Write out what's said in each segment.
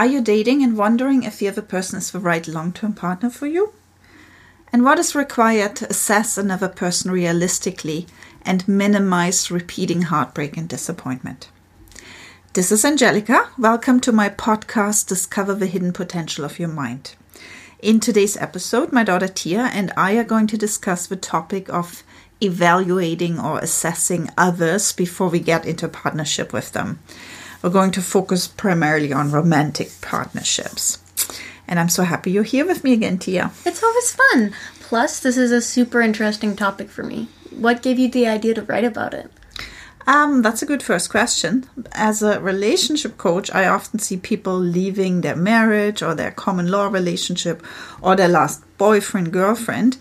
Are you dating and wondering if the other person is the right long term partner for you? And what is required to assess another person realistically and minimize repeating heartbreak and disappointment? This is Angelica. Welcome to my podcast, Discover the Hidden Potential of Your Mind. In today's episode, my daughter Tia and I are going to discuss the topic of evaluating or assessing others before we get into a partnership with them. We're going to focus primarily on romantic partnerships. And I'm so happy you're here with me again, Tia. It's always fun. Plus, this is a super interesting topic for me. What gave you the idea to write about it? Um, that's a good first question. As a relationship coach, I often see people leaving their marriage or their common law relationship or their last boyfriend, girlfriend.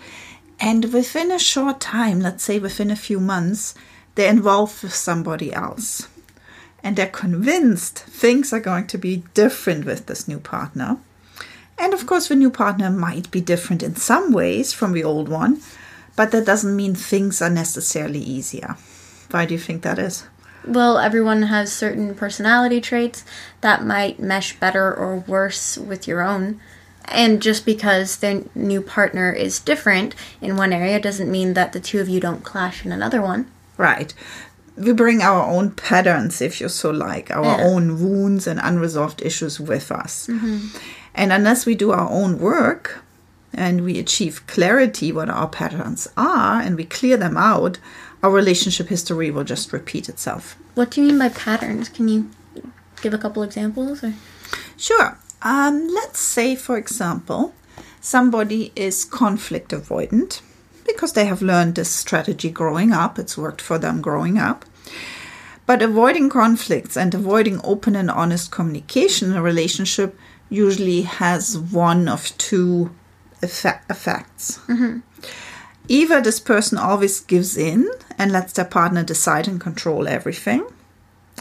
And within a short time, let's say within a few months, they're involved with somebody else. And they're convinced things are going to be different with this new partner. And of course, the new partner might be different in some ways from the old one, but that doesn't mean things are necessarily easier. Why do you think that is? Well, everyone has certain personality traits that might mesh better or worse with your own. And just because their new partner is different in one area doesn't mean that the two of you don't clash in another one. Right. We bring our own patterns, if you so like, our yeah. own wounds and unresolved issues with us. Mm-hmm. And unless we do our own work and we achieve clarity what our patterns are and we clear them out, our relationship history will just repeat itself. What do you mean by patterns? Can you give a couple examples? Or? Sure. Um, let's say, for example, somebody is conflict avoidant because they have learned this strategy growing up, it's worked for them growing up. But avoiding conflicts and avoiding open and honest communication in a relationship usually has one of two effect- effects. Mm-hmm. Either this person always gives in and lets their partner decide and control everything.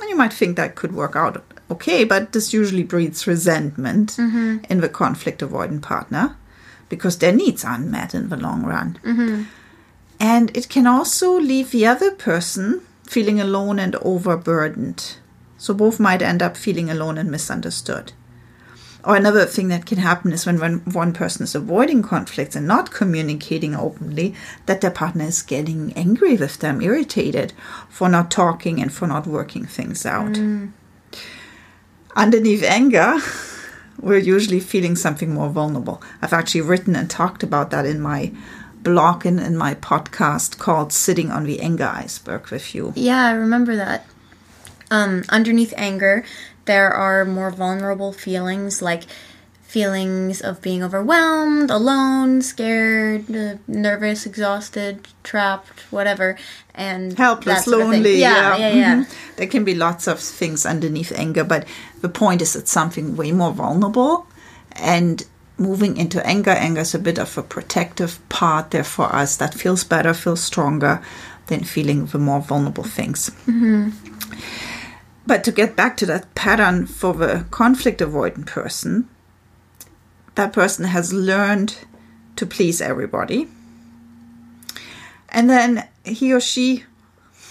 And you might think that could work out okay, but this usually breeds resentment mm-hmm. in the conflict avoidant partner because their needs aren't met in the long run. Mm-hmm. And it can also leave the other person feeling alone and overburdened. So both might end up feeling alone and misunderstood. Or another thing that can happen is when, when one person is avoiding conflicts and not communicating openly, that their partner is getting angry with them, irritated for not talking and for not working things out. Mm. Underneath anger, we're usually feeling something more vulnerable. I've actually written and talked about that in my blog and in my podcast called Sitting on the Anger Iceberg with you. Yeah, I remember that. Um, underneath anger, there are more vulnerable feelings like feelings of being overwhelmed, alone, scared, uh, nervous, exhausted, trapped, whatever, and helpless, lonely. Yeah, yeah, yeah. yeah. Mm-hmm. There can be lots of things underneath anger, but the point is it's something way more vulnerable, and moving into anger. Anger is a bit of a protective part there for us that feels better, feels stronger than feeling the more vulnerable things. Mm-hmm. But to get back to that pattern for the conflict avoidant person, that person has learned to please everybody. And then he or she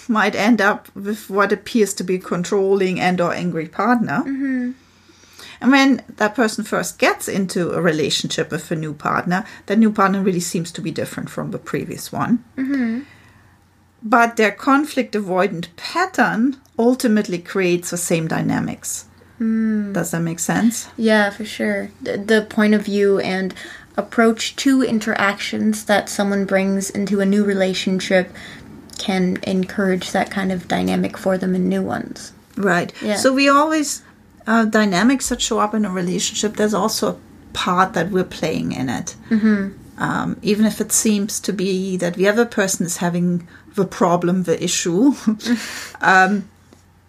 might end up with what appears to be a controlling and or angry partner. Mm-hmm. And when that person first gets into a relationship with a new partner, that new partner really seems to be different from the previous one. Mm-hmm. But their conflict avoidant pattern ultimately creates the same dynamics. Mm. Does that make sense? Yeah, for sure. The, the point of view and approach to interactions that someone brings into a new relationship can encourage that kind of dynamic for them in new ones. Right. Yeah. So we always uh, dynamics that show up in a relationship. There's also a part that we're playing in it. Mm-hmm. Um, even if it seems to be that the other person is having the problem, the issue, um,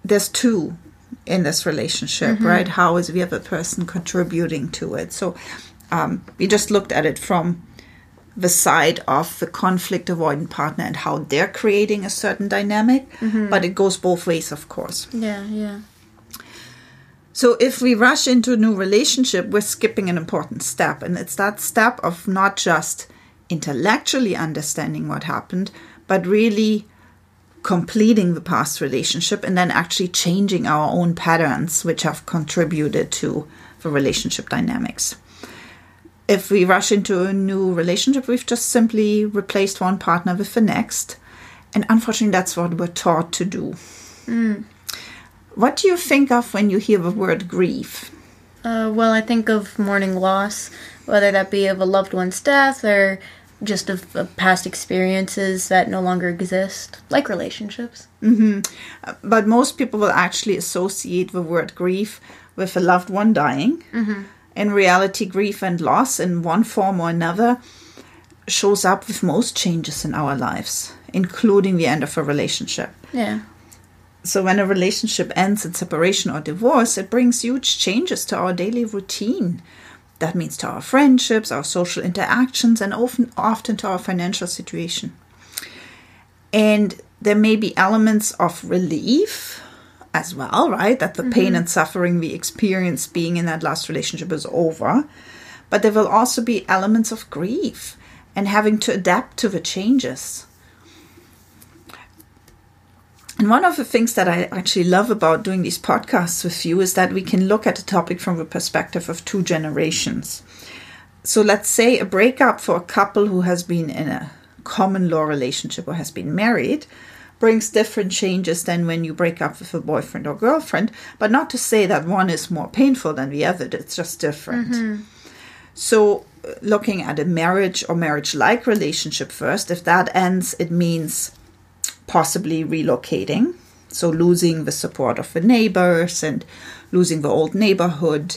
there's two in this relationship, mm-hmm. right? How is the other person contributing to it? So um, we just looked at it from the side of the conflict avoidant partner and how they're creating a certain dynamic, mm-hmm. but it goes both ways, of course. Yeah, yeah. So if we rush into a new relationship, we're skipping an important step, and it's that step of not just intellectually understanding what happened, but really completing the past relationship and then actually changing our own patterns which have contributed to the relationship dynamics. If we rush into a new relationship, we've just simply replaced one partner with the next. And unfortunately, that's what we're taught to do. Hmm. What do you think of when you hear the word grief? Uh, well, I think of mourning loss, whether that be of a loved one's death or just of, of past experiences that no longer exist, like relationships. Mm-hmm. Uh, but most people will actually associate the word grief with a loved one dying. Mm-hmm. In reality, grief and loss, in one form or another, shows up with most changes in our lives, including the end of a relationship. Yeah. So, when a relationship ends in separation or divorce, it brings huge changes to our daily routine. That means to our friendships, our social interactions, and often, often to our financial situation. And there may be elements of relief as well, right? That the pain mm-hmm. and suffering we experience being in that last relationship is over. But there will also be elements of grief and having to adapt to the changes. And one of the things that I actually love about doing these podcasts with you is that we can look at a topic from the perspective of two generations. So let's say a breakup for a couple who has been in a common law relationship or has been married brings different changes than when you break up with a boyfriend or girlfriend, but not to say that one is more painful than the other, it's just different. So, uh, looking at a marriage or marriage like relationship first, if that ends, it means possibly relocating. So, losing the support of the neighbors and losing the old neighborhood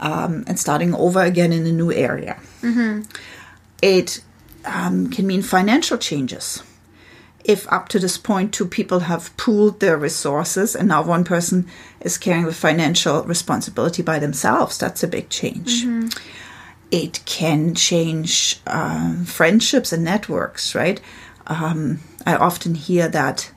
um, and starting over again in a new area. It um, can mean financial changes. If up to this point two people have pooled their resources and now one person is carrying the financial responsibility by themselves, that's a big change it can change um, friendships and networks, right? Um, I often hear that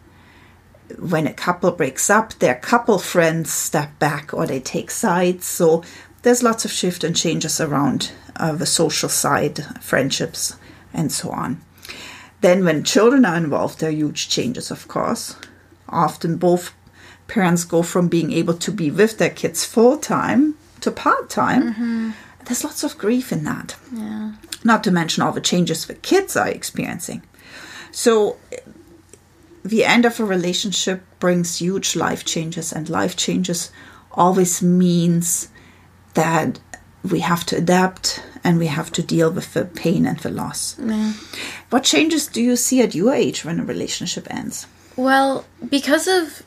when a couple breaks up, their couple friends step back or they take sides. So there's lots of shift and changes around uh, the social side, friendships, and so on. Then, when children are involved, there are huge changes, of course. Often both parents go from being able to be with their kids full time to part time. There's lots of grief in that. Yeah. Not to mention all the changes the kids are experiencing. So, the end of a relationship brings huge life changes, and life changes always means that we have to adapt and we have to deal with the pain and the loss. Yeah. What changes do you see at your age when a relationship ends? Well, because of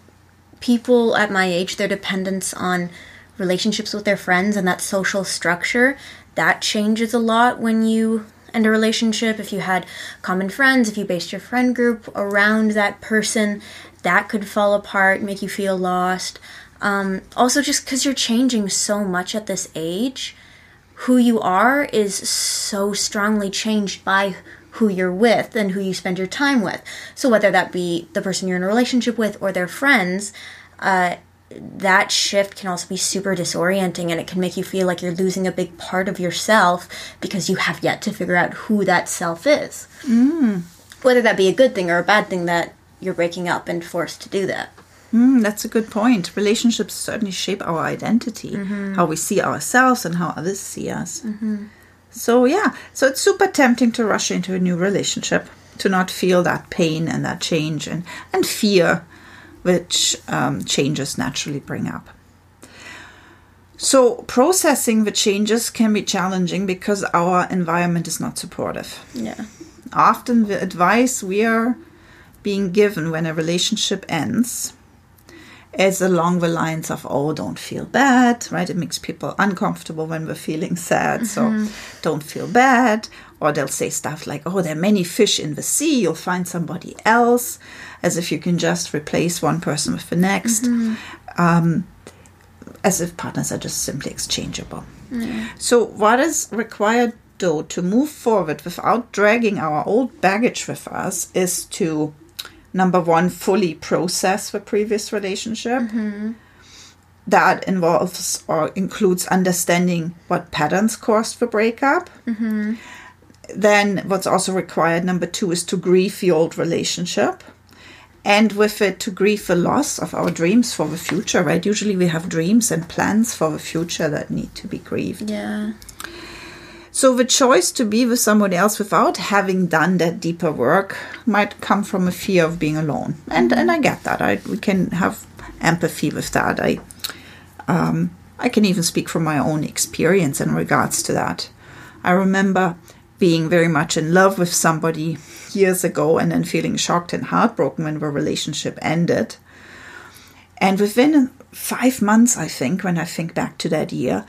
people at my age, their dependence on relationships with their friends and that social structure, that changes a lot when you end a relationship. If you had common friends, if you based your friend group around that person, that could fall apart, make you feel lost. Um, also, just because you're changing so much at this age, who you are is so strongly changed by who you're with and who you spend your time with. So whether that be the person you're in a relationship with or their friends, uh, that shift can also be super disorienting and it can make you feel like you're losing a big part of yourself because you have yet to figure out who that self is. Mm. Whether that be a good thing or a bad thing that you're breaking up and forced to do that. Mm, that's a good point. Relationships certainly shape our identity, how we see ourselves, and how others see us. So, yeah, so it's super tempting to rush into a new relationship, to not feel that pain and that change and, and fear which um, changes naturally bring up. So, processing the changes can be challenging because our environment is not supportive. Yeah. Often, the advice we are being given when a relationship ends is along the lines of, oh, don't feel bad, right? It makes people uncomfortable when we're feeling sad, so don't feel bad. Or they'll say stuff like, oh, there are many fish in the sea, you'll find somebody else, as if you can just replace one person with the next. Mm-hmm. Um, as if partners are just simply exchangeable. Mm. So, what is required though to move forward without dragging our old baggage with us is to number one, fully process the previous relationship. Mm-hmm. That involves or includes understanding what patterns caused the breakup. Mm-hmm. Then, what's also required, number two, is to grieve the old relationship and with it to grieve the loss of our dreams for the future, right? Usually we have dreams and plans for the future that need to be grieved. Yeah. So the choice to be with somebody else without having done that deeper work might come from a fear of being alone, and and I get that. I we can have empathy with that. I um, I can even speak from my own experience in regards to that. I remember being very much in love with somebody years ago and then feeling shocked and heartbroken when the relationship ended. And within five months, I think, when I think back to that year,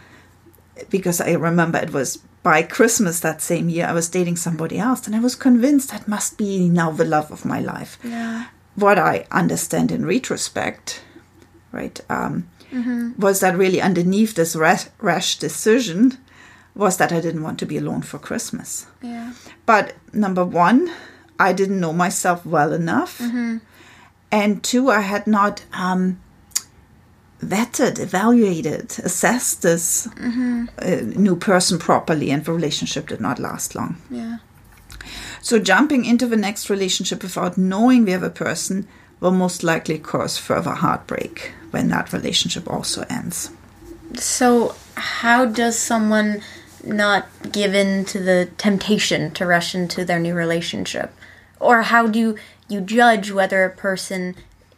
because I remember it was by Christmas that same year, I was dating somebody else, and I was convinced that must be now the love of my life. Yeah. What I understand in retrospect, right, um, was that really underneath this rash, rash decision was that I didn't want to be alone for Christmas. Yeah. But number one, I didn't know myself well enough. And two, I had not um, vetted, evaluated, assessed this uh, new person properly, and the relationship did not last long. Yeah. So, jumping into the next relationship without knowing the other person will most likely cause further heartbreak when that relationship also ends. So, how does someone not given to the temptation to rush into their new relationship? Or how do you judge whether a person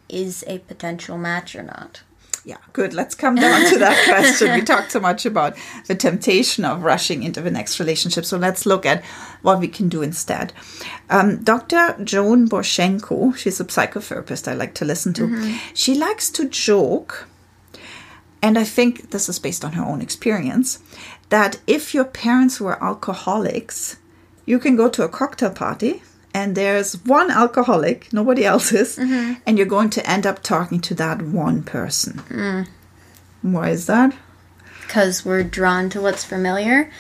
is a potential match or not? Yeah, good. Let's come down to that question. We talked so much about the temptation of rushing into the next relationship. So let's look at what we can do instead. Um, Dr. Joan Borysenko, she's a psychotherapist I like to listen to. She likes to joke, and I think this is based on her own experience, that if your parents were alcoholics, you can go to a cocktail party and there's one alcoholic, nobody else is, mm-hmm. and you're going to end up talking to that one person. Mm. Why is that? Because we're drawn to what's familiar,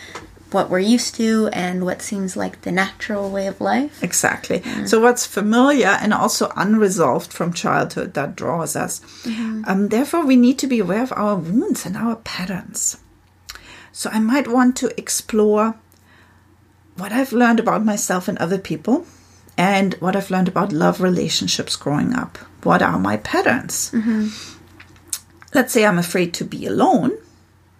what we're used to, and what seems like the natural way of life. Exactly. Mm. So, what's familiar and also unresolved from childhood that draws us. Mm-hmm. Um, therefore, we need to be aware of our wounds and our patterns. So, I might want to explore what I've learned about myself and other people and what I've learned about love relationships growing up. What are my patterns? Let's say I'm afraid to be alone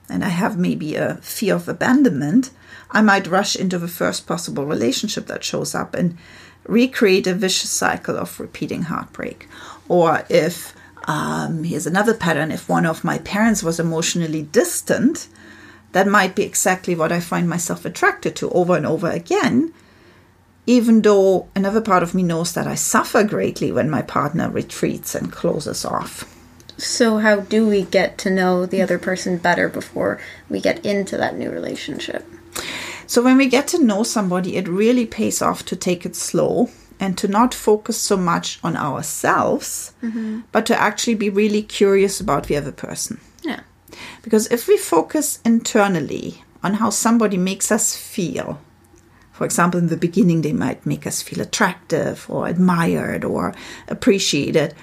and I have maybe a fear of abandonment. I might rush into the first possible relationship that shows up and recreate a vicious cycle of repeating heartbreak. Or if, um, here's another pattern, if one of my parents was emotionally distant, that might be exactly what I find myself attracted to over and over again, even though another part of me knows that I suffer greatly when my partner retreats and closes off. So, how do we get to know the other person better before we get into that new relationship? So, when we get to know somebody, it really pays off to take it slow and to not focus so much on ourselves, mm-hmm. but to actually be really curious about the other person. Because if we focus internally on how somebody makes us feel, for example, in the beginning, they might make us feel attractive or admired or appreciated.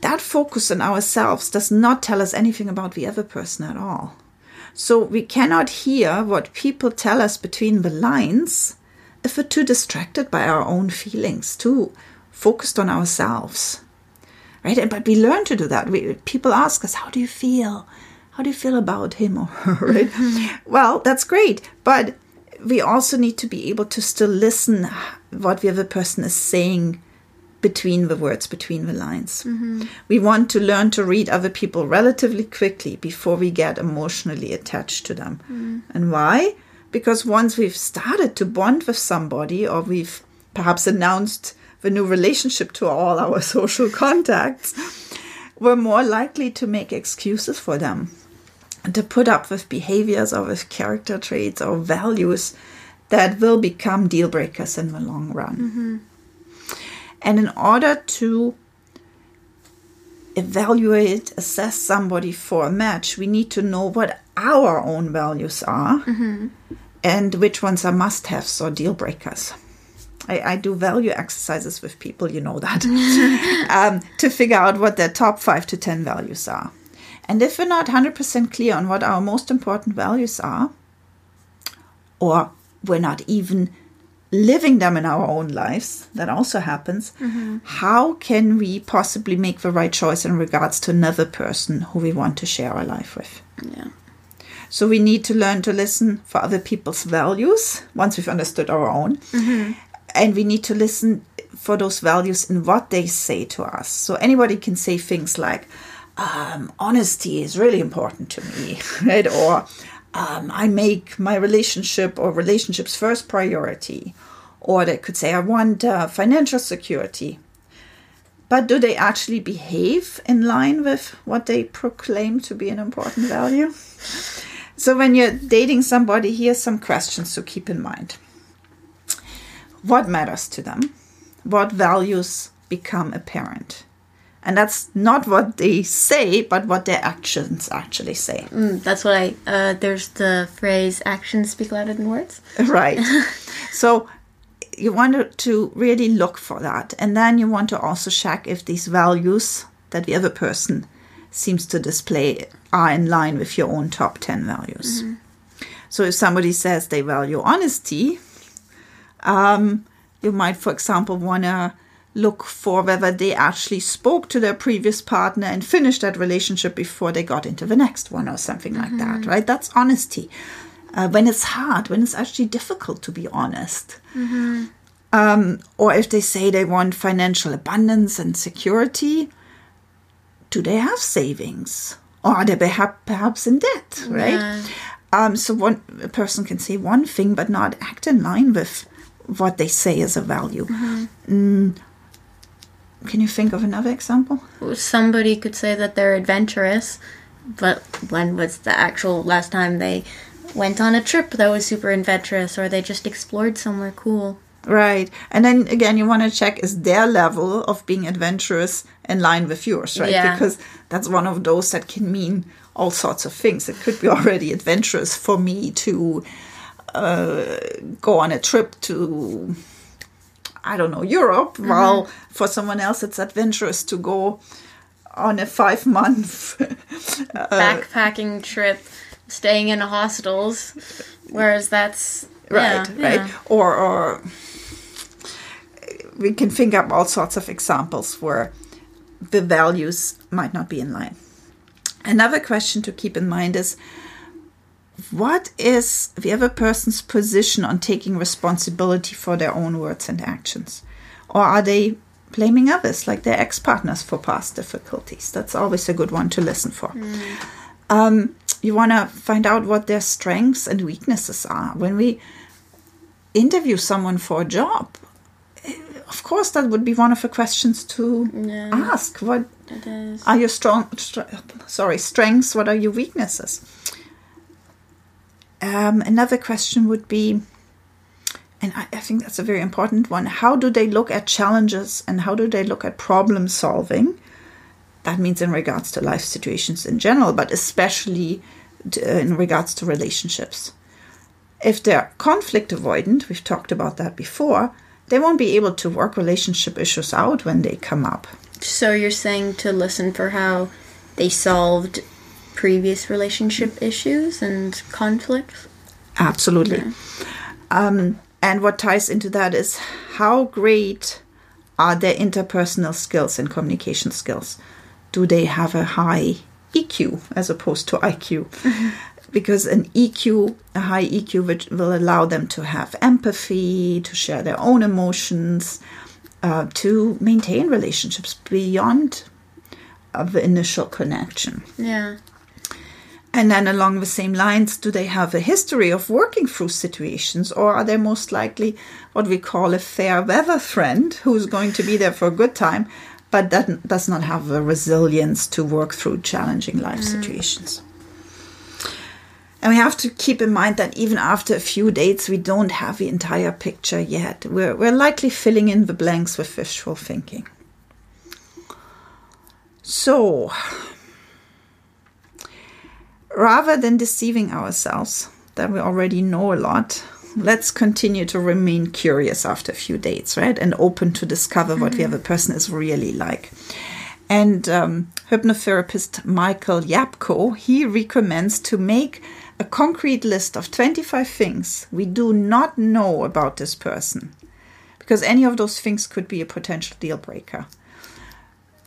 That focus on ourselves does not tell us anything about the other person at all. So we cannot hear what people tell us between the lines if we're too distracted by our own feelings, too focused on ourselves. Right? But we learn to do that. We, people ask us, How do you feel? How do you feel about him or her? Right? Mm-hmm. well, that's great. But we also need to be able to still listen what the other person is saying between the words, between the lines. Mm-hmm. We want to learn to read other people relatively quickly before we get emotionally attached to them. Mm. And why? Because once we've started to bond with somebody or we've perhaps announced the new relationship to all our social contacts, we're more likely to make excuses for them and to put up with behaviors or with character traits or values that will become deal breakers in the long run. Mm-hmm. And in order to evaluate, assess somebody for a match, we need to know what our own values are mm-hmm. and which ones are must haves or deal breakers. I, I do value exercises with people, you know that, um, to figure out what their top five to 10 values are. And if we're not 100% clear on what our most important values are, or we're not even living them in our own lives, that also happens, how can we possibly make the right choice in regards to another person who we want to share our life with? Yeah. So we need to learn to listen for other people's values once we've understood our own. And we need to listen for those values in what they say to us. So anybody can say things like, um, honesty is really important to me, right? Or um, I make my relationship or relationships first priority. Or they could say, I want uh, financial security. But do they actually behave in line with what they proclaim to be an important value? So when you're dating somebody, here's some questions to keep in mind. What matters to them? What values become apparent? And that's not what they say, but what their actions actually say. Mm, that's what I. Uh, there's the phrase "actions speak louder than words." Right. so you want to- to really look for that. And then you want to also check if these values that the other person seems to display are in line with your own top 10 values. So if somebody says they value honesty, um, you might, for example, want to look for whether they actually spoke to their previous partner and finished that relationship before they got into the next one or something like that, right? That's honesty. Uh, when it's hard, when it's actually difficult to be honest. Um, or if they say they want financial abundance and security, do they have savings? Or are they perhaps, perhaps in debt, right? Yeah. Um, so one a person can say one thing but not act in line with what they say is a value. Mm, can you think of another example? Somebody could say that they're adventurous, but when was the actual last time they went on a trip that was super adventurous, or they just explored somewhere cool? Right. And then again, you want to check is their level of being adventurous in line with yours, right? Yeah. Because that's one of those that can mean all sorts of things. It could be already adventurous for me to uh, go on a trip to, I don't know, Europe, while for someone else it's adventurous to go on a five month. Backpacking trip, staying in hostels, whereas that's right yeah, right yeah. or or we can think up all sorts of examples where the values might not be in line another question to keep in mind is what is the other person's position on taking responsibility for their own words and actions or are they blaming others like their ex-partners for past difficulties that's always a good one to listen for um, you want to find out what their strengths and weaknesses are. When we interview someone for a job, eh, of course, that would be one of the questions to Yeah. ask. What are your strong, str- sorry, strengths? What are your weaknesses? Um, another question would be, and I, I think that's a very important one. How do they look at challenges and how do they look at problem solving? That means in regards to life situations in general, but especially t- uh, in regards to relationships. If they're conflict avoidant, we've talked about that before, they won't be able to work relationship issues out when they come up. So you're saying to listen for how they solved previous relationship issues and conflicts? Absolutely. Um, and what ties into that is how great are their interpersonal skills and communication skills? Do they have a high EQ as opposed to IQ? Because an EQ, a high EQ, which will allow them to have empathy, to share their own emotions, uh, to maintain relationships beyond uh, the initial connection. Yeah. And then along the same lines, do they have a history of working through situations, or are they most likely what we call a fair weather friend who's going to be there for a good time, but that does not have the resilience to work through challenging life mm. situations? And we have to keep in mind that even after a few dates, we don't have the entire picture yet. We're, we're likely filling in the blanks with visual thinking. So, rather than deceiving ourselves that we already know a lot, let's continue to remain curious after a few dates, right? And open to discover what the other person is really like. And um, hypnotherapist Michael Yapko, he recommends to make a concrete list of 25 things we do not know about this person. Because any of those things could be a potential deal breaker.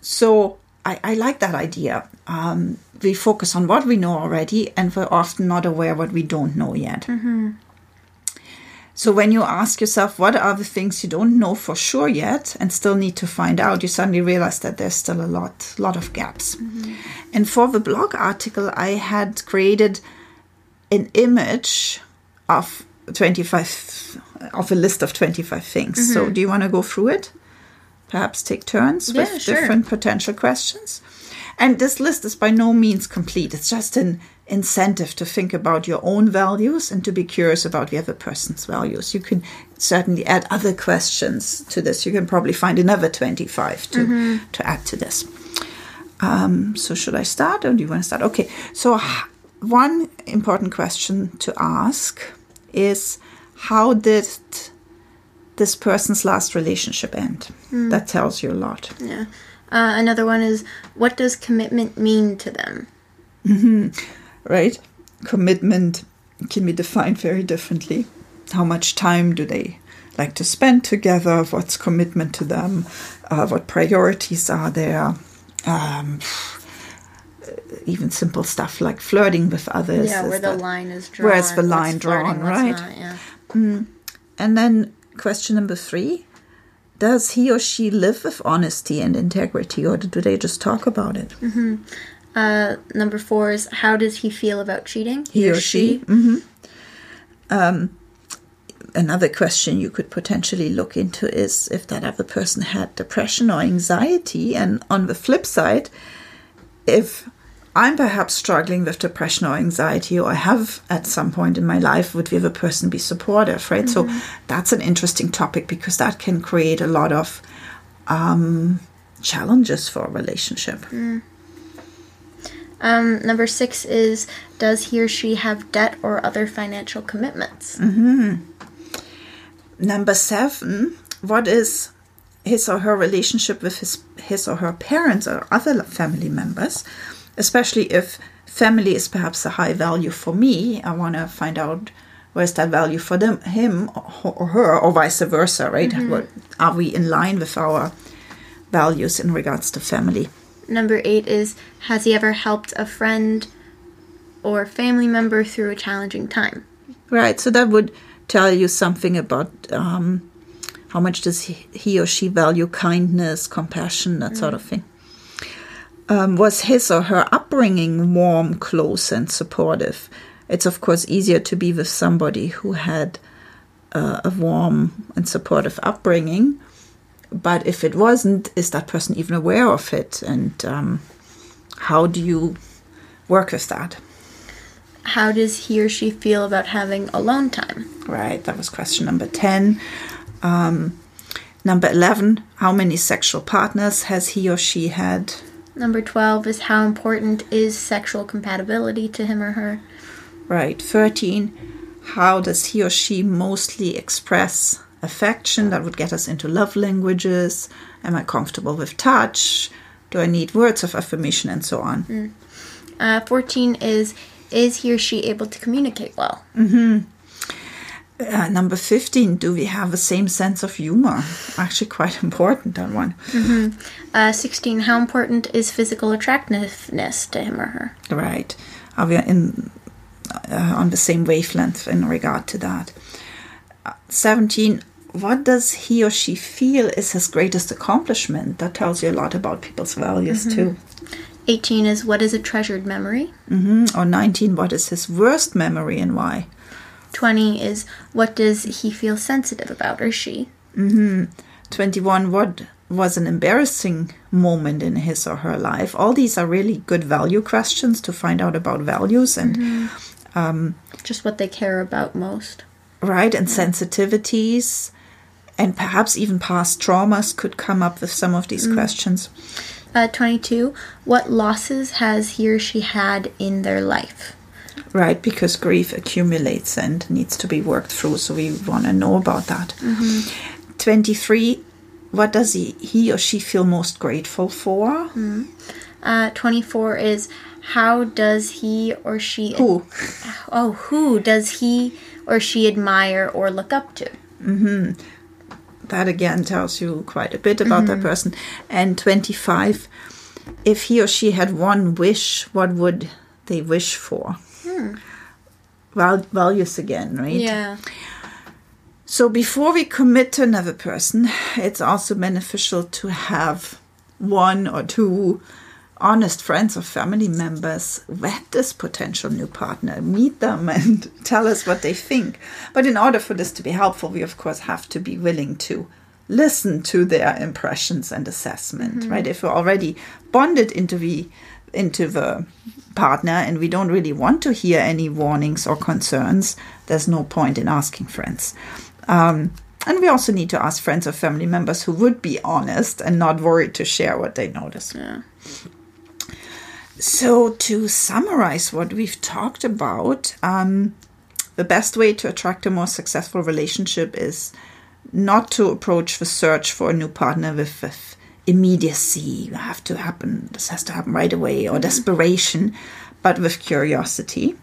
So I, I like that idea. Um, we focus on what we know already, and we're often not aware what we don't know yet. Mm-hmm. So when you ask yourself, what are the things you don't know for sure yet and still need to find out, you suddenly realize that there's still a lot, lot of gaps. Mm-hmm. And for the blog article, I had created an image of 25 of a list of 25 things. So mm-hmm. do you want to go through it? Perhaps take turns Yeah, with sure. different potential questions. And this list is by no means complete. It's just an incentive to think about your own values and to be curious about the other person's values. You can certainly add other questions to this. You can probably find another 25 to, to add to this. Um, so, should I start or do you want to start? Okay, so one important question to ask is how did this person's last relationship end? That tells you a lot. Yeah. Uh, another one is what does commitment mean to them? right? Commitment can be defined very differently. How much time do they like to spend together? What's commitment to them? Uh, what priorities are there? Um, even simple stuff like flirting with others. yeah, where the that- line is drawn. Where's the line drawn, right? not, yeah. And then question number three Does he or she live with honesty and integrity, or do they just talk about it? Uh, number four is how does he feel about cheating? He or she? hmm Um, another question you could potentially look into is if that other person had depression or anxiety. And on the flip side, if I'm perhaps struggling with depression or anxiety, or I have at some point in my life, would the other person be supportive, right? So that's an interesting topic because that can create a lot of um, challenges for a relationship. Um, number six is does he or she have debt or other financial commitments? Number seven, what is his or her relationship with his, his or her parents or other family members, especially if family is perhaps a high value for me. I want to find out where's that value for them, him or her, or vice versa, right? What, are we in line with our values in regards to family? Number eight is has he ever helped a friend or family member through a challenging time? Right. So that would tell you something about um, how much does he, he or she value kindness, compassion, that sort of thing. Um, was his or her upbringing warm, close, and supportive? It's of course easier to be with somebody who had uh, a warm and supportive upbringing. But if it wasn't, is that person even aware of it? And um, how do you work with that? How does he or she feel about having alone time? Right, that was question number 10. Um, number 11, how many sexual partners has he or she had? Number 12 is how important is sexual compatibility to him or her? Right, 13, how does he or she mostly express affection? That would get us into love languages. Am I comfortable with touch? Do I need words of affirmation and so on? Uh, 14 is is he or she able to communicate well? Uh, number 15, do we have the same sense of humor? Actually, quite important, that one. Uh, 16, how important is physical attractiveness to him or her? Right. Are we in uh, on the same wavelength in regard to that? Uh, 17. What does he or she feel is his greatest accomplishment? That tells you a lot about people's values too. 18 is what is a treasured memory? hmm Or 19. What is his worst memory and why? 20 is what does he feel sensitive about or she? Mm-hmm. 21. What was an embarrassing moment in his or her life? All these are really good value questions to find out about values and mm-hmm. um, Just what they care about most. right and sensitivities and perhaps even past traumas could come up with some of these mm. questions Uh, 22, what losses has he or she had in their life? Right because grief accumulates and needs to be worked through so we want to know about that mm-hmm. 23 what does he, he or she feel most grateful for? Mm-hmm. Uh, 24 is how does he or she Who? Oh, who does he or she admire or look up to? Mm-hmm. That again tells you quite a bit about that person. And 25, if he or she had one wish, what would they wish for? Hmm. Val- values again, right? Yeah. So before we commit to another person, it's also beneficial to have one or two honest friends or family members vet this potential new partner, meet them and tell us what they think. But in order for this to be helpful, we of course have to be willing to listen to their impressions and assessment, mm-hmm. right? If we're already bonded into the into the partner and we don't really want to hear any warnings or concerns, there's no point in asking friends. Um, and we also need to ask friends or family members who would be honest and not worried to share what they notice. Yeah. So, to summarize what we've talked about, um, the best way to attract a more successful relationship is not to approach the search for a new partner with, with immediacy. You have to happen. This has to happen right away, or mm-hmm. desperation, but with curiosity,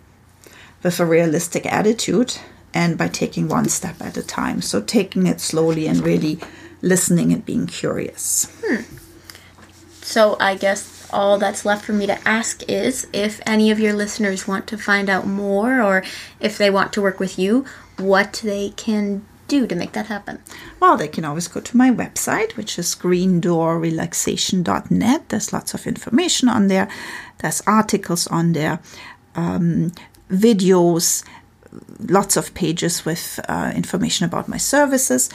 with a realistic attitude, and by taking one step at a time. So, taking it slowly and really listening and being curious. Hmm. So I guess all that's left for me to ask is if any of your listeners want to find out more or if they want to work with you, what they can do to make that happen. Well, they can always go to my website, which is greendoorrelaxation.net. There's lots of information on there. There's articles on there, um, videos, lots of pages with uh, information about my services.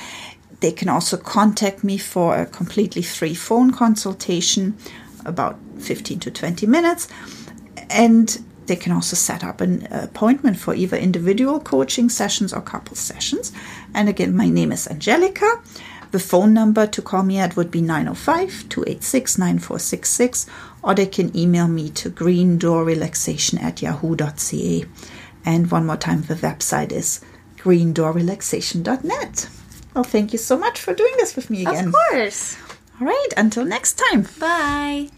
They can also contact me for a completely free phone consultation, about 15 to 20 minutes. And they can also set up an appointment for either individual coaching sessions or couple sessions. And again, my name is Angelica. The phone number to call me at would be 905 286 9466, or they can email me to greendoorrelaxation at yahoo.ca. And one more time, the website is greendoorrelaxation.net. Well, thank you so much for doing this with me again. Of course. All right, until next time. Bye.